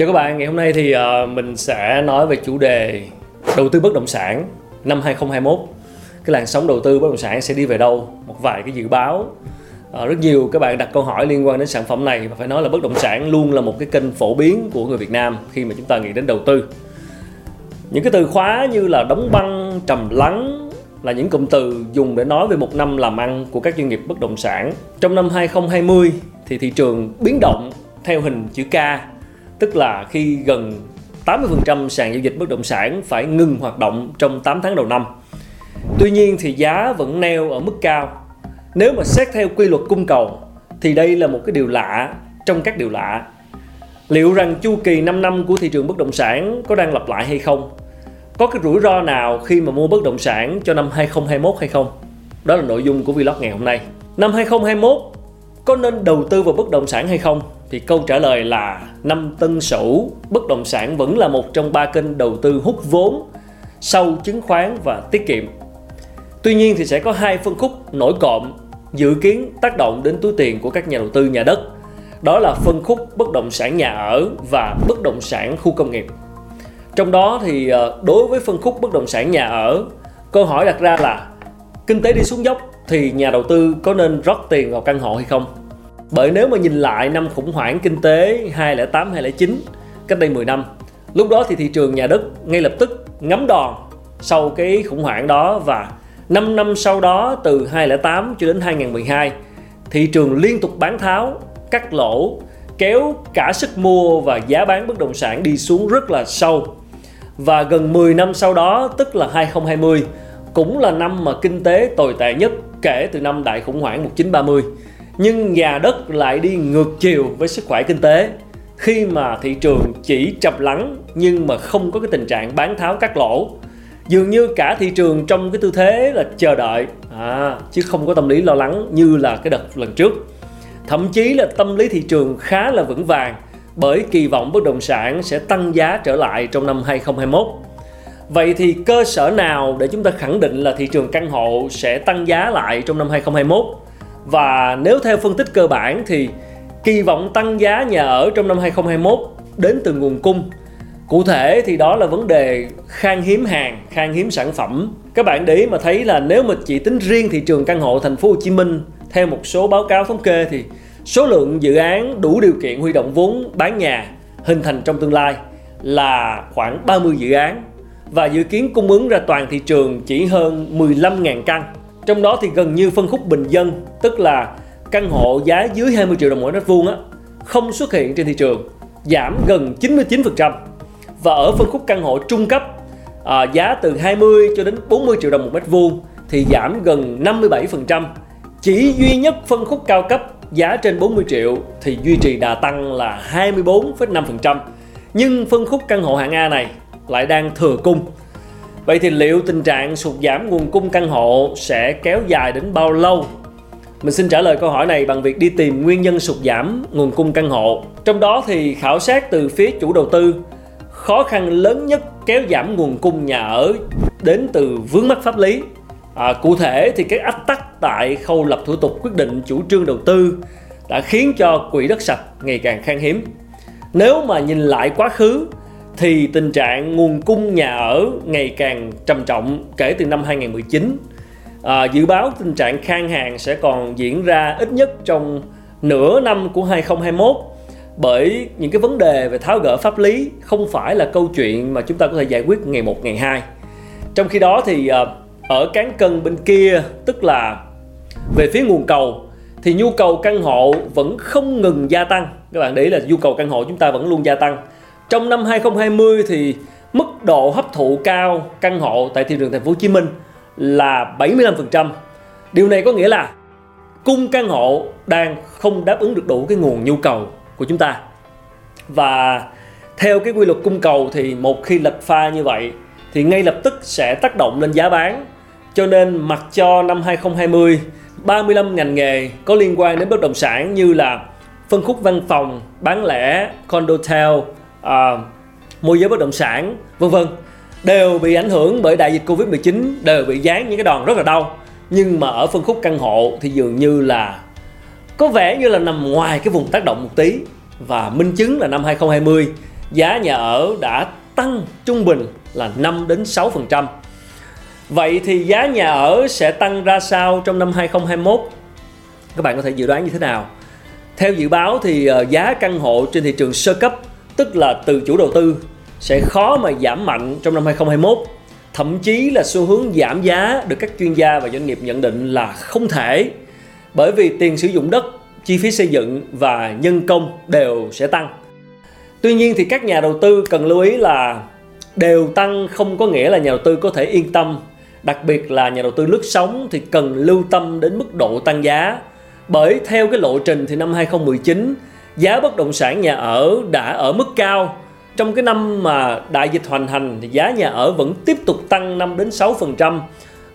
Chào các bạn, ngày hôm nay thì uh, mình sẽ nói về chủ đề đầu tư bất động sản năm 2021. Cái làn sóng đầu tư bất động sản sẽ đi về đâu? Một vài cái dự báo. Uh, rất nhiều các bạn đặt câu hỏi liên quan đến sản phẩm này và phải nói là bất động sản luôn là một cái kênh phổ biến của người Việt Nam khi mà chúng ta nghĩ đến đầu tư. Những cái từ khóa như là đóng băng, trầm lắng là những cụm từ dùng để nói về một năm làm ăn của các doanh nghiệp bất động sản. Trong năm 2020 thì thị trường biến động theo hình chữ K tức là khi gần 80% sàn giao dịch bất động sản phải ngừng hoạt động trong 8 tháng đầu năm. Tuy nhiên thì giá vẫn neo ở mức cao. Nếu mà xét theo quy luật cung cầu thì đây là một cái điều lạ trong các điều lạ. Liệu rằng chu kỳ 5 năm của thị trường bất động sản có đang lặp lại hay không? Có cái rủi ro nào khi mà mua bất động sản cho năm 2021 hay không? Đó là nội dung của vlog ngày hôm nay. Năm 2021 có nên đầu tư vào bất động sản hay không? Thì câu trả lời là năm Tân Sửu, bất động sản vẫn là một trong ba kênh đầu tư hút vốn sau chứng khoán và tiết kiệm. Tuy nhiên thì sẽ có hai phân khúc nổi cộm dự kiến tác động đến túi tiền của các nhà đầu tư nhà đất. Đó là phân khúc bất động sản nhà ở và bất động sản khu công nghiệp. Trong đó thì ờ, đối với phân khúc bất động sản nhà ở, câu hỏi đặt ra là kinh tế đi xuống dốc thì nhà đầu tư có nên rót tiền vào căn hộ hay không? Bởi nếu mà nhìn lại năm khủng hoảng kinh tế 2008 2009 cách đây 10 năm, lúc đó thì thị trường nhà đất ngay lập tức ngắm đòn sau cái khủng hoảng đó và 5 năm sau đó từ 2008 cho đến 2012 thị trường liên tục bán tháo, cắt lỗ, kéo cả sức mua và giá bán bất động sản đi xuống rất là sâu. Và gần 10 năm sau đó, tức là 2020, cũng là năm mà kinh tế tồi tệ nhất kể từ năm đại khủng hoảng 1930 nhưng nhà đất lại đi ngược chiều với sức khỏe kinh tế. Khi mà thị trường chỉ trầm lắng nhưng mà không có cái tình trạng bán tháo cắt lỗ dường như cả thị trường trong cái tư thế là chờ đợi. À, chứ không có tâm lý lo lắng như là cái đợt lần trước. Thậm chí là tâm lý thị trường khá là vững vàng bởi kỳ vọng bất động sản sẽ tăng giá trở lại trong năm 2021 Vậy thì cơ sở nào để chúng ta khẳng định là thị trường căn hộ sẽ tăng giá lại trong năm 2021? Và nếu theo phân tích cơ bản thì kỳ vọng tăng giá nhà ở trong năm 2021 đến từ nguồn cung. Cụ thể thì đó là vấn đề khan hiếm hàng, khan hiếm sản phẩm. Các bạn để ý mà thấy là nếu mà chỉ tính riêng thị trường căn hộ thành phố Hồ Chí Minh theo một số báo cáo thống kê thì số lượng dự án đủ điều kiện huy động vốn bán nhà hình thành trong tương lai là khoảng 30 dự án và dự kiến cung ứng ra toàn thị trường chỉ hơn 15.000 căn trong đó thì gần như phân khúc bình dân, tức là căn hộ giá dưới 20 triệu đồng mỗi mét vuông á, không xuất hiện trên thị trường, giảm gần 99%. Và ở phân khúc căn hộ trung cấp, à, giá từ 20 cho đến 40 triệu đồng một mét vuông thì giảm gần 57%. Chỉ duy nhất phân khúc cao cấp giá trên 40 triệu thì duy trì đà tăng là 24,5%. Nhưng phân khúc căn hộ hạng A này lại đang thừa cung Vậy thì liệu tình trạng sụt giảm nguồn cung căn hộ sẽ kéo dài đến bao lâu? Mình xin trả lời câu hỏi này bằng việc đi tìm nguyên nhân sụt giảm nguồn cung căn hộ. Trong đó thì khảo sát từ phía chủ đầu tư, khó khăn lớn nhất kéo giảm nguồn cung nhà ở đến từ vướng mắc pháp lý. À, cụ thể thì cái ách tắc tại khâu lập thủ tục quyết định chủ trương đầu tư đã khiến cho quỹ đất sạch ngày càng khan hiếm. Nếu mà nhìn lại quá khứ thì tình trạng nguồn cung nhà ở ngày càng trầm trọng kể từ năm 2019. À, dự báo tình trạng khan hàng sẽ còn diễn ra ít nhất trong nửa năm của 2021 bởi những cái vấn đề về tháo gỡ pháp lý không phải là câu chuyện mà chúng ta có thể giải quyết ngày một ngày hai. Trong khi đó thì à, ở cán cân bên kia tức là về phía nguồn cầu thì nhu cầu căn hộ vẫn không ngừng gia tăng. Các bạn để ý là nhu cầu căn hộ chúng ta vẫn luôn gia tăng trong năm 2020 thì mức độ hấp thụ cao căn hộ tại thị trường thành phố Hồ Chí Minh là 75%. Điều này có nghĩa là cung căn hộ đang không đáp ứng được đủ cái nguồn nhu cầu của chúng ta. Và theo cái quy luật cung cầu thì một khi lệch pha như vậy thì ngay lập tức sẽ tác động lên giá bán. Cho nên mặc cho năm 2020 35 ngành nghề có liên quan đến bất động sản như là phân khúc văn phòng, bán lẻ, condotel, à, môi giới bất động sản vân vân đều bị ảnh hưởng bởi đại dịch Covid-19 đều bị dán những cái đòn rất là đau nhưng mà ở phân khúc căn hộ thì dường như là có vẻ như là nằm ngoài cái vùng tác động một tí và minh chứng là năm 2020 giá nhà ở đã tăng trung bình là 5 đến 6%. Vậy thì giá nhà ở sẽ tăng ra sao trong năm 2021? Các bạn có thể dự đoán như thế nào? Theo dự báo thì ờ, giá căn hộ trên thị trường sơ cấp, tức là từ chủ đầu tư sẽ khó mà giảm mạnh trong năm 2021. Thậm chí là xu hướng giảm giá được các chuyên gia và doanh nghiệp nhận định là không thể bởi vì tiền sử dụng đất, chi phí xây dựng và nhân công đều sẽ tăng. Tuy nhiên thì các nhà đầu tư cần lưu ý là đều tăng không có nghĩa là nhà đầu tư có thể yên tâm đặc biệt là nhà đầu tư lướt sóng thì cần lưu tâm đến mức độ tăng giá bởi theo cái lộ trình thì năm 2019 giá bất động sản nhà ở đã ở mức cao trong cái năm mà đại dịch hoành hành thì giá nhà ở vẫn tiếp tục tăng 5 đến 6%.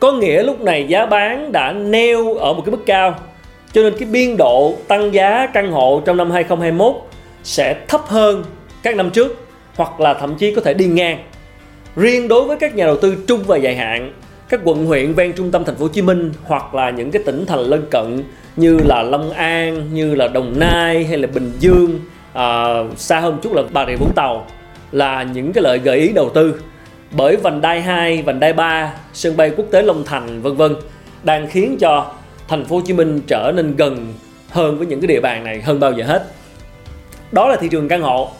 Có nghĩa lúc này giá bán đã neo ở một cái mức cao. Cho nên cái biên độ tăng giá căn hộ trong năm 2021 sẽ thấp hơn các năm trước hoặc là thậm chí có thể đi ngang. Riêng đối với các nhà đầu tư trung và dài hạn, các quận huyện ven trung tâm thành phố Hồ Chí Minh hoặc là những cái tỉnh thành lân cận như là Long An, như là Đồng Nai hay là Bình Dương, à, xa hơn chút là Bà Rịa Vũng Tàu là những cái lợi gợi ý đầu tư bởi vành đai 2, vành đai 3, sân bay quốc tế Long Thành vân vân đang khiến cho thành phố Hồ Chí Minh trở nên gần hơn với những cái địa bàn này hơn bao giờ hết. Đó là thị trường căn hộ.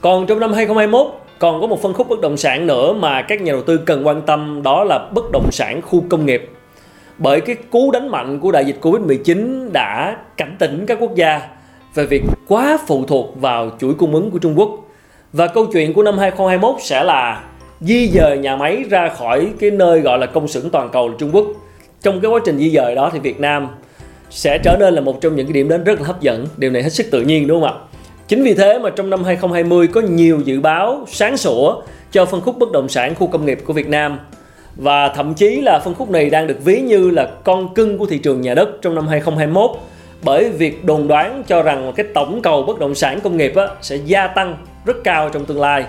Còn trong năm 2021 còn có một phân khúc bất động sản nữa mà các nhà đầu tư cần quan tâm, đó là bất động sản khu công nghiệp. Bởi cái cú đánh mạnh của đại dịch Covid-19 đã cảnh tỉnh các quốc gia về việc quá phụ thuộc vào chuỗi cung ứng của Trung Quốc. Và câu chuyện của năm 2021 sẽ là di dời nhà máy ra khỏi cái nơi gọi là công xưởng toàn cầu là Trung Quốc. Trong cái quá trình di dời đó thì Việt Nam sẽ trở nên là một trong những cái điểm đến rất là hấp dẫn. Điều này hết sức tự nhiên, đúng không ạ? Chính vì thế mà trong năm 2020 có nhiều dự báo sáng sủa cho phân khúc bất động sản khu công nghiệp của Việt Nam và thậm chí là phân khúc này đang được ví như là con cưng của thị trường nhà đất trong năm 2021 bởi việc đồn đoán cho rằng cái tổng cầu bất động sản công nghiệp á, sẽ gia tăng rất cao trong tương lai.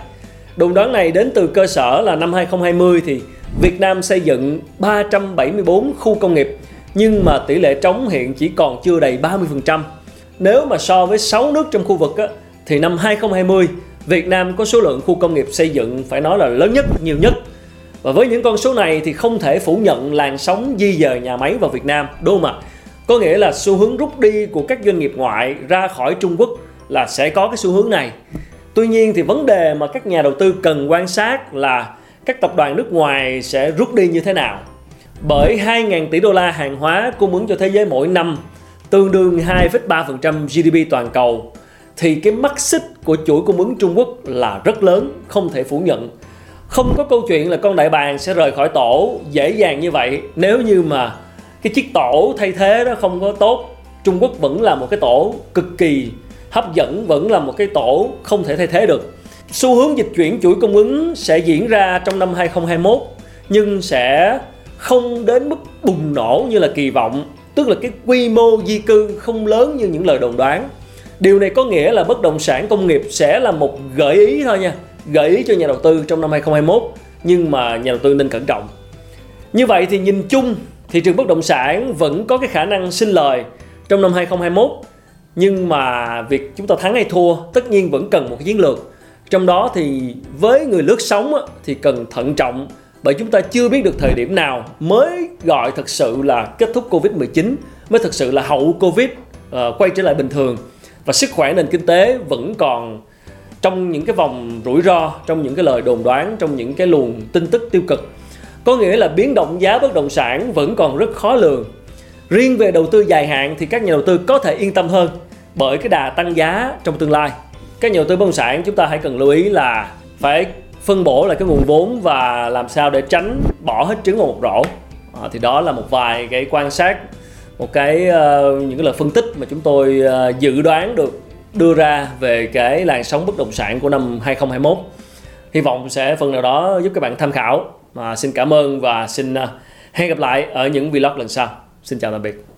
Đồn đoán này đến từ cơ sở là năm 2020 thì Việt Nam xây dựng 374 khu công nghiệp nhưng mà tỷ lệ trống hiện chỉ còn chưa đầy 30%. Nếu mà so với 6 nước trong khu vực á, thì năm 2020 Việt Nam có số lượng khu công nghiệp xây dựng phải nói là lớn nhất, nhiều nhất. Và với những con số này thì không thể phủ nhận làn sóng di dời nhà máy vào Việt Nam, đúng không ạ? Có nghĩa là xu hướng rút đi của các doanh nghiệp ngoại ra khỏi Trung Quốc là sẽ có cái xu hướng này. Tuy nhiên thì vấn đề mà các nhà đầu tư cần quan sát là các tập đoàn nước ngoài sẽ rút đi như thế nào. Bởi 2.000 tỷ đô la hàng hóa cung ứng cho thế giới mỗi năm tương đương 2,3% GDP toàn cầu thì cái mắt xích của chuỗi cung ứng Trung Quốc là rất lớn, không thể phủ nhận. Không có câu chuyện là con đại bàng sẽ rời khỏi tổ dễ dàng như vậy nếu như mà cái chiếc tổ thay thế đó không có tốt. Trung Quốc vẫn là một cái tổ cực kỳ hấp dẫn, vẫn là một cái tổ không thể thay thế được. Xu hướng dịch chuyển chuỗi cung ứng sẽ diễn ra trong năm 2021 nhưng sẽ không đến mức bùng nổ như là kỳ vọng tức là cái quy mô di cư không lớn như những lời đồn đoán. Điều này có nghĩa là bất động sản công nghiệp sẽ là một gợi ý thôi nha, gợi ý cho nhà đầu tư trong năm 2021 nhưng mà nhà đầu tư nên cẩn trọng. Như vậy thì nhìn chung, thị trường bất động sản vẫn có cái khả năng sinh lời trong năm 2021 nhưng mà việc chúng ta thắng hay thua tất nhiên vẫn cần một cái chiến lược. Trong đó thì với người lướt sóng thì cần thận trọng bởi chúng ta chưa biết được thời điểm nào mới gọi thật sự là kết thúc Covid-19 mới thật sự là hậu Covid uh, quay trở lại bình thường. Và sức khỏe nền kinh tế vẫn còn trong những cái vòng rủi ro trong những cái lời đồn đoán trong những cái luồng tin tức tiêu cực. Có nghĩa là biến động giá bất động sản vẫn còn rất khó lường. Riêng về đầu tư dài hạn thì các nhà đầu tư có thể yên tâm hơn bởi cái đà tăng giá trong tương lai. Các nhà đầu tư bất động sản chúng ta hãy cần lưu ý là phải phân bổ lại cái nguồn vốn và làm sao để tránh bỏ hết trứng vào một rổ. À, thì đó là một vài cái quan sát một cái uh, những cái lời phân tích mà chúng tôi uh, dự đoán được đưa ra về cái làn sóng bất động sản của năm 2021 hy vọng sẽ phần nào đó giúp các bạn tham khảo. Mà xin cảm ơn và xin uh, hẹn gặp lại ở những vlog lần sau. Xin chào tạm biệt.